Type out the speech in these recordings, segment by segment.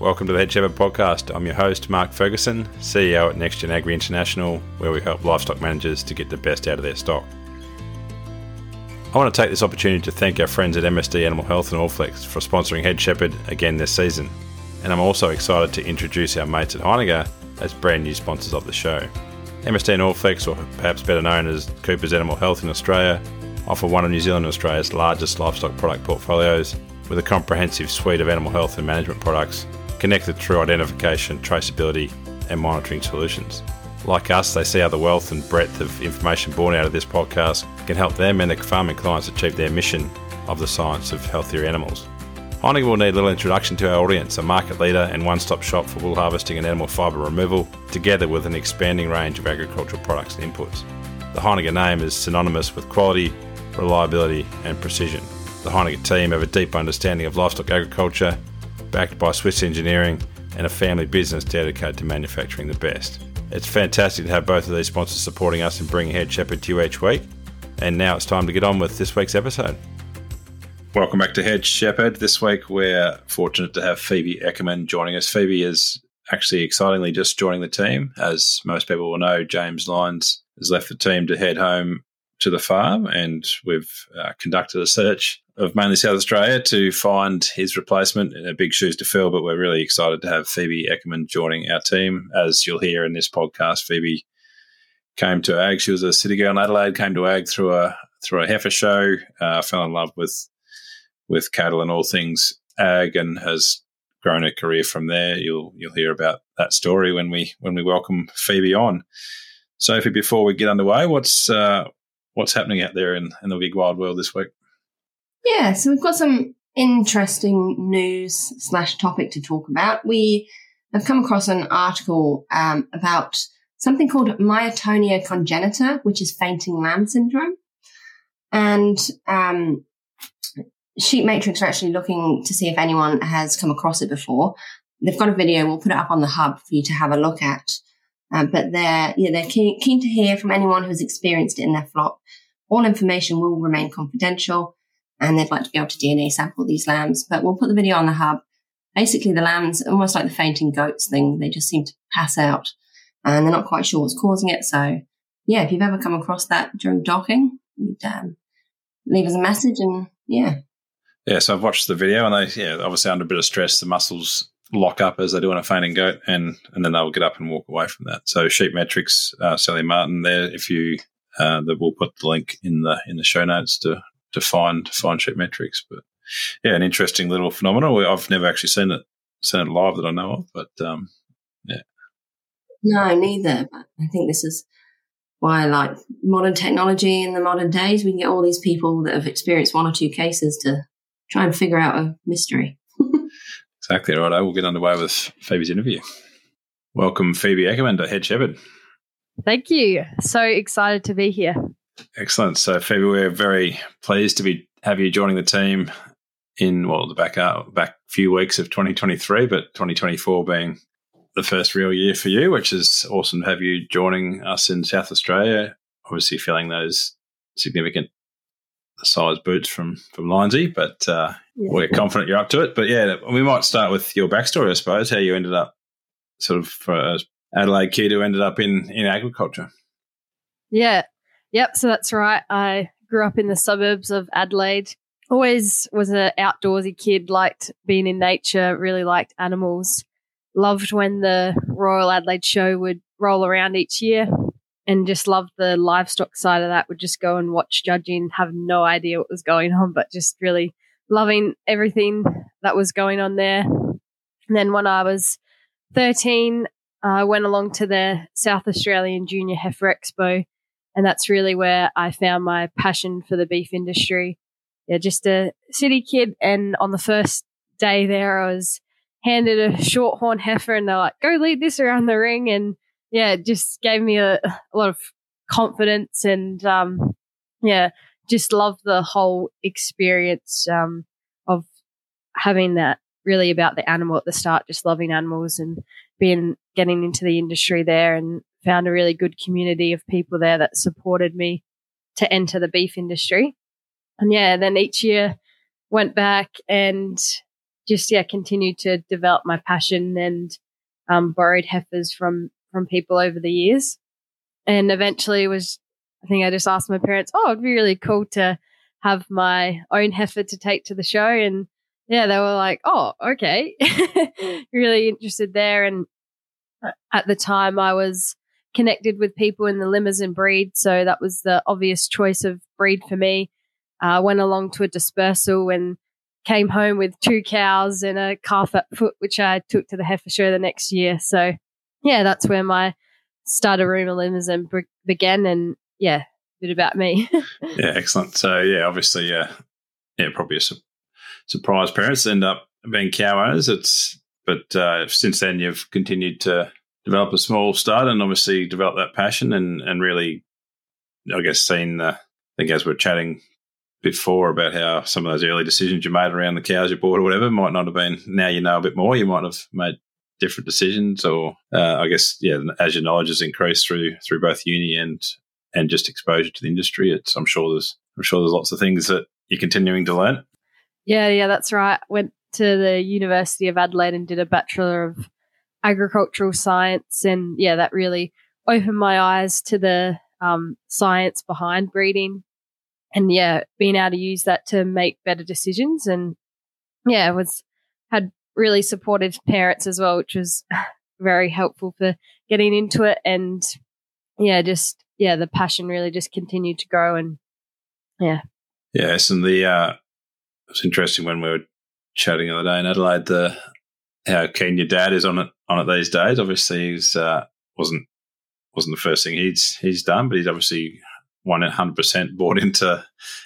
Welcome to the Head Shepherd podcast. I'm your host, Mark Ferguson, CEO at NextGen Agri International, where we help livestock managers to get the best out of their stock. I want to take this opportunity to thank our friends at MSD Animal Health and Allflex for sponsoring Head Shepherd again this season. And I'm also excited to introduce our mates at Heiniger as brand new sponsors of the show. MSD and Allflex, or perhaps better known as Cooper's Animal Health in Australia, offer one of New Zealand and Australia's largest livestock product portfolios with a comprehensive suite of animal health and management products connected through identification, traceability, and monitoring solutions. Like us, they see how the wealth and breadth of information born out of this podcast can help them and their farming clients achieve their mission of the science of healthier animals. Heiniger will need a little introduction to our audience, a market leader and one stop shop for wool harvesting and animal fibre removal, together with an expanding range of agricultural products and inputs. The Heiniger name is synonymous with quality, reliability, and precision. The Heiniger team have a deep understanding of livestock agriculture backed by Swiss engineering and a family business dedicated to manufacturing the best. It's fantastic to have both of these sponsors supporting us and bringing Head Shepherd to you each week. And now it's time to get on with this week's episode. Welcome back to Head Shepherd. This week we're fortunate to have Phoebe Eckermann joining us. Phoebe is actually excitingly just joining the team. As most people will know, James Lyons has left the team to head home to the farm, and we've uh, conducted a search of mainly South Australia to find his replacement. A big shoes to fill, but we're really excited to have Phoebe Eckermann joining our team. As you'll hear in this podcast, Phoebe came to Ag. She was a city girl in Adelaide. Came to Ag through a through a heifer show. Uh, fell in love with with cattle and all things Ag, and has grown a career from there. You'll you'll hear about that story when we when we welcome Phoebe on. Sophie, before we get underway, what's uh, what's happening out there in, in the big wild world this week? Yeah, so we've got some interesting news slash topic to talk about. We have come across an article um, about something called myotonia congenita, which is fainting lamb syndrome. And um, Sheepmetrix are actually looking to see if anyone has come across it before. They've got a video. We'll put it up on the hub for you to have a look at. Um, but they're yeah they're keen, keen to hear from anyone who's experienced it in their flock. All information will remain confidential, and they'd like to be able to DNA sample these lambs. But we'll put the video on the hub. Basically, the lambs, almost like the fainting goats thing, they just seem to pass out, and they're not quite sure what's causing it. So, yeah, if you've ever come across that during docking, um, leave us a message, and yeah. Yeah, so I've watched the video, and they, yeah, obviously under a bit of stress, the muscles lock up as they do on a fainting goat, and and then they'll get up and walk away from that. So Sheepmetrix, uh, Sally Martin, there. If you, uh, that we'll put the link in the in the show notes to to find to find Sheepmetrix. But yeah, an interesting little phenomenon. I've never actually seen it seen it live that I know of, but um, yeah. No, neither. But I think this is why, like modern technology in the modern days, we can get all these people that have experienced one or two cases to try and figure out a mystery. Exactly right. I will get underway with Phoebe's interview. Welcome, Phoebe Eckermann to Head Shepherd. Thank you. So excited to be here. Excellent. So, Phoebe, we're very pleased to be have you joining the team in well the back uh, back few weeks of 2023, but 2024 being the first real year for you, which is awesome to have you joining us in South Australia. Obviously, feeling those significant size boots from from Lindsay, but uh, yeah. we're confident you're up to it. But yeah, we might start with your backstory, I suppose, how you ended up sort of for Adelaide kid who ended up in in agriculture. Yeah, yep. So that's right. I grew up in the suburbs of Adelaide. Always was an outdoorsy kid. Liked being in nature. Really liked animals. Loved when the Royal Adelaide Show would roll around each year and just loved the livestock side of that. Would just go and watch judging, have no idea what was going on, but just really loving everything that was going on there. And then when I was 13, I went along to the South Australian Junior Heifer Expo, and that's really where I found my passion for the beef industry. Yeah, just a city kid, and on the first day there, I was handed a shorthorn heifer, and they're like, "Go lead this around the ring," and yeah, it just gave me a, a lot of confidence and um, yeah, just love the whole experience um, of having that really about the animal at the start, just loving animals and being getting into the industry there and found a really good community of people there that supported me to enter the beef industry. And yeah, then each year went back and just yeah, continued to develop my passion and um, borrowed heifers from from people over the years, and eventually was I think I just asked my parents, oh, it'd be really cool to have my own heifer to take to the show, and yeah, they were like, oh, okay, really interested there, and at the time I was connected with people in the Limousin breed, so that was the obvious choice of breed for me. Uh, went along to a dispersal and came home with two cows and a calf at foot, which I took to the heifer show the next year. So, yeah, that's where my starter rumor Limousin began. And yeah, a bit about me. yeah, excellent. So, yeah, obviously, yeah, yeah, probably a su- surprise parents end up being cow owners. It's but uh, since then you've continued to develop a small start and obviously develop that passion and and really, I guess, seen the. I think as we're chatting before about how some of those early decisions you made around the cows you bought or whatever might not have been. Now you know a bit more. You might have made different decisions, or uh, I guess yeah, as your knowledge has increased through through both uni and and just exposure to the industry, it's I'm sure there's I'm sure there's lots of things that you're continuing to learn. Yeah, yeah, that's right. Went to the University of Adelaide and did a Bachelor of Agricultural Science, and yeah, that really opened my eyes to the um, science behind breeding and yeah, being able to use that to make better decisions. And yeah, was had really supportive parents as well, which was very helpful for getting into it. And yeah, just yeah, the passion really just continued to grow. And yeah, yes, and the uh, it was interesting when we were chatting the other day in Adelaide. The how keen your dad is on it on it these days. Obviously, he's uh, wasn't wasn't the first thing he's he's done, but he's obviously one hundred percent bought into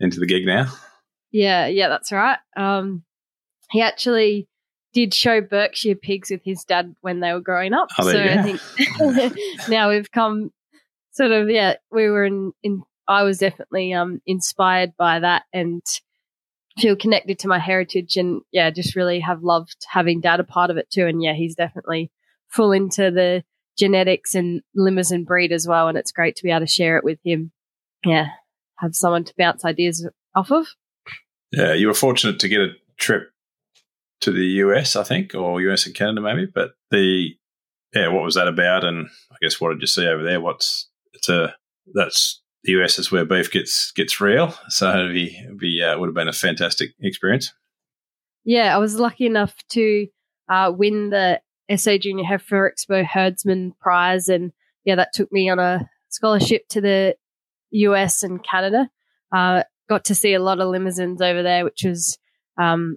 into the gig now. Yeah, yeah, that's right. Um, he actually did show Berkshire pigs with his dad when they were growing up. Oh, so I think now we've come sort of yeah, we were in, in I was definitely um inspired by that and feel connected to my heritage and yeah, just really have loved having dad a part of it too. And yeah, he's definitely full into the genetics and Limousin breed as well. And it's great to be able to share it with him yeah, have someone to bounce ideas off of. Yeah, you were fortunate to get a trip to the US, I think, or US and Canada maybe. But the yeah, what was that about? And I guess what did you see over there? What's it's a that's the US is where beef gets gets real. So it'd be, it'd be uh, would have been a fantastic experience. Yeah, I was lucky enough to uh, win the SA Junior Heifer Expo Herdsman Prize, and yeah, that took me on a scholarship to the US and Canada. Uh, got to see a lot of limousines over there, which was, um,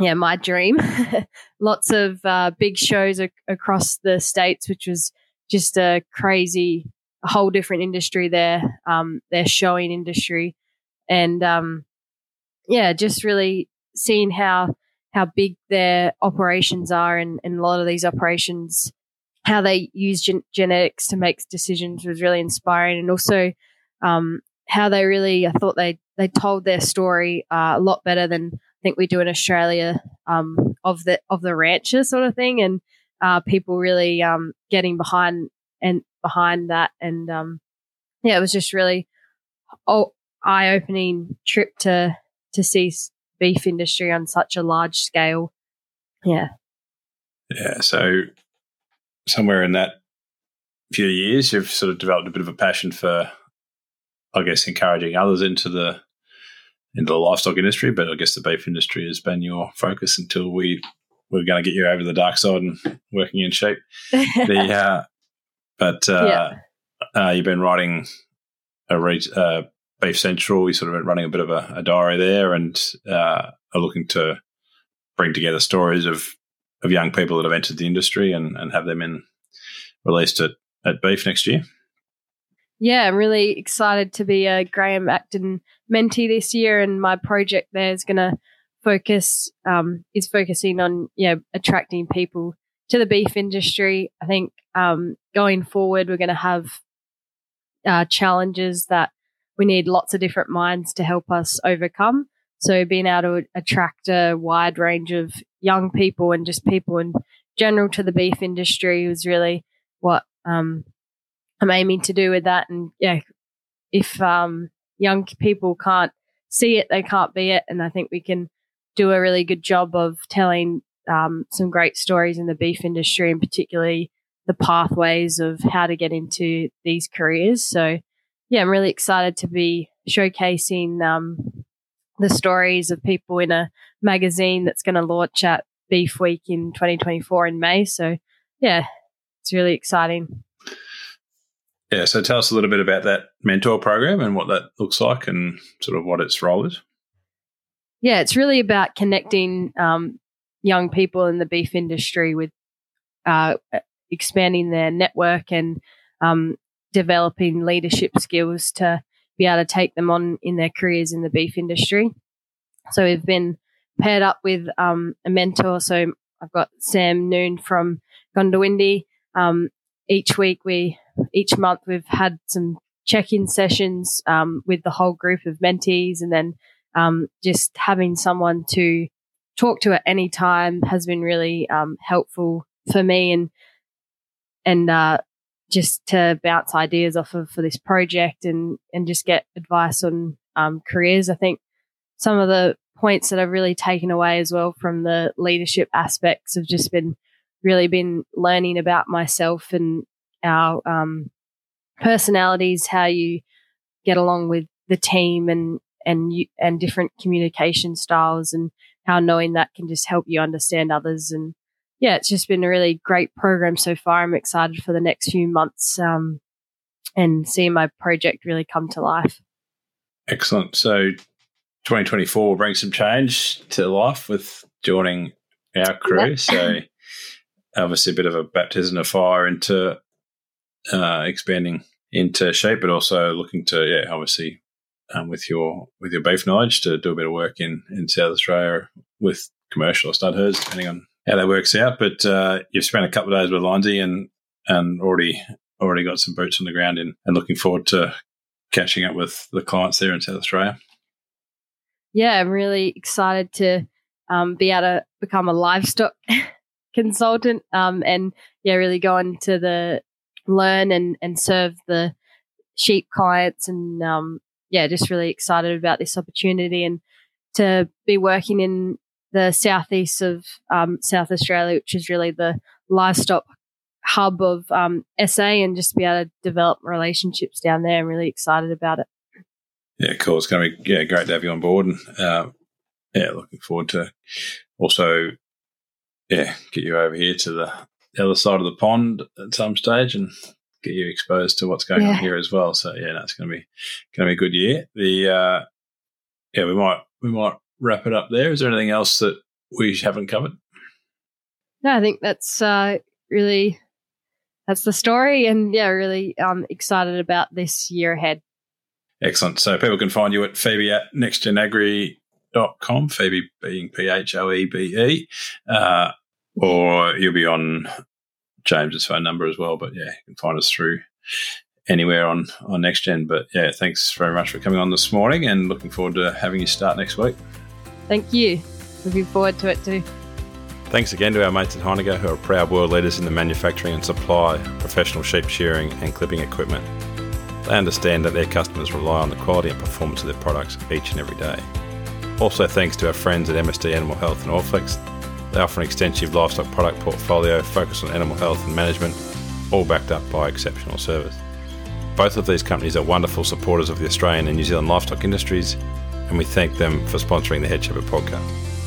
yeah, my dream. Lots of uh, big shows ac- across the states, which was just a crazy, a whole different industry there. Um, their showing industry, and um, yeah, just really seeing how how big their operations are, and, and a lot of these operations, how they use gen- genetics to make decisions was really inspiring, and also um, how they really, I thought they they told their story uh, a lot better than I think we do in Australia um, of the of the rancher sort of thing, and uh, people really um, getting behind and behind that, and um, yeah, it was just really oh, eye opening trip to to see beef industry on such a large scale. Yeah, yeah. So somewhere in that few years, you've sort of developed a bit of a passion for I guess, encouraging others into the into the livestock industry. But I guess the beef industry has been your focus until we we're going to get you over the dark side and working in sheep. the uh, but uh, yeah. uh, you've been writing a re- uh, Beef Central. You sort of been running a bit of a, a diary there, and uh, are looking to bring together stories of of young people that have entered the industry and, and have them in released at, at Beef next year. Yeah, I'm really excited to be a Graeme Acton mentee this year, and my project there is going to focus um, is focusing on know attracting people to the beef industry. I think um, going forward, we're going to have uh, challenges that we need lots of different minds to help us overcome. So being able to attract a wide range of young people and just people in general to the beef industry was really what um, I'm aiming to do with that. And yeah, if um, young people can't see it, they can't be it. And I think we can do a really good job of telling um, some great stories in the beef industry, and particularly the pathways of how to get into these careers. So, yeah, I'm really excited to be showcasing um, the stories of people in a magazine that's going to launch at Beef Week in 2024 in May. So, yeah, it's really exciting. Yeah, so tell us a little bit about that mentor program and what that looks like and sort of what its role is. Yeah, it's really about connecting um, young people in the beef industry with uh, expanding their network and um, developing leadership skills to be able to take them on in their careers in the beef industry. So we've been paired up with um, a mentor. So I've got Sam Noon from Goondiwindi. Um, each week, we each month we've had some check-in sessions um, with the whole group of mentees, and then um, just having someone to talk to at any time has been really um, helpful for me and and uh, just to bounce ideas off of for this project and and just get advice on um, careers. I think some of the points that I've really taken away as well from the leadership aspects have just been really been learning about myself and our um, personalities, how you get along with the team and and you, and different communication styles and how knowing that can just help you understand others and yeah, it's just been a really great program so far. I'm excited for the next few months um, and seeing my project really come to life. Excellent. So 2024 will bring some change to life with joining our crew. So obviously a bit of a baptism of fire into uh, expanding into shape, but also looking to yeah, obviously um, with your with your beef knowledge to do a bit of work in in South Australia with commercial stud herds, depending on how that works out. But uh, you've spent a couple of days with Lindsay and and already already got some boots on the ground in, and looking forward to catching up with the clients there in South Australia. Yeah, I'm really excited to um, be able to become a livestock consultant um, and yeah, really go into the learn and, and serve the sheep clients and um, yeah, just really excited about this opportunity and to be working in the southeast of um, South Australia, which is really the livestock hub of um, SA, and just to be able to develop relationships down there. I'm really excited about it. Yeah, cool. It's going to be yeah great to have you on board, and uh, yeah, looking forward to also yeah get you over here to the other side of the pond at some stage and get you exposed to what's going yeah. on here as well. So yeah, that's going to be going to be a good year. The uh, yeah, we might we might wrap it up there. Is there anything else that we haven't covered? No, I think that's uh, really that's the story, and yeah, really um, excited about this year ahead. Excellent. So people can find you at Phoebe at nextgenagri.com, Phoebe being P H O E B E, uh, or you'll be on James's phone number as well. But yeah, you can find us through anywhere on on next gen. But yeah, thanks very much for coming on this morning, and looking forward to having you start next week. Thank you. Looking forward to it too. Thanks again to our mates at Heiniger, who are proud world leaders in the manufacturing and supply of professional sheep shearing and clipping equipment. They understand that their customers rely on the quality and performance of their products each and every day. Also, thanks to our friends at MSD Animal Health and Allflex. They offer an extensive livestock product portfolio focused on animal health and management, all backed up by exceptional service. Both of these companies are wonderful supporters of the Australian and New Zealand livestock industries, and we thank them for sponsoring the Head Shepherd podcast.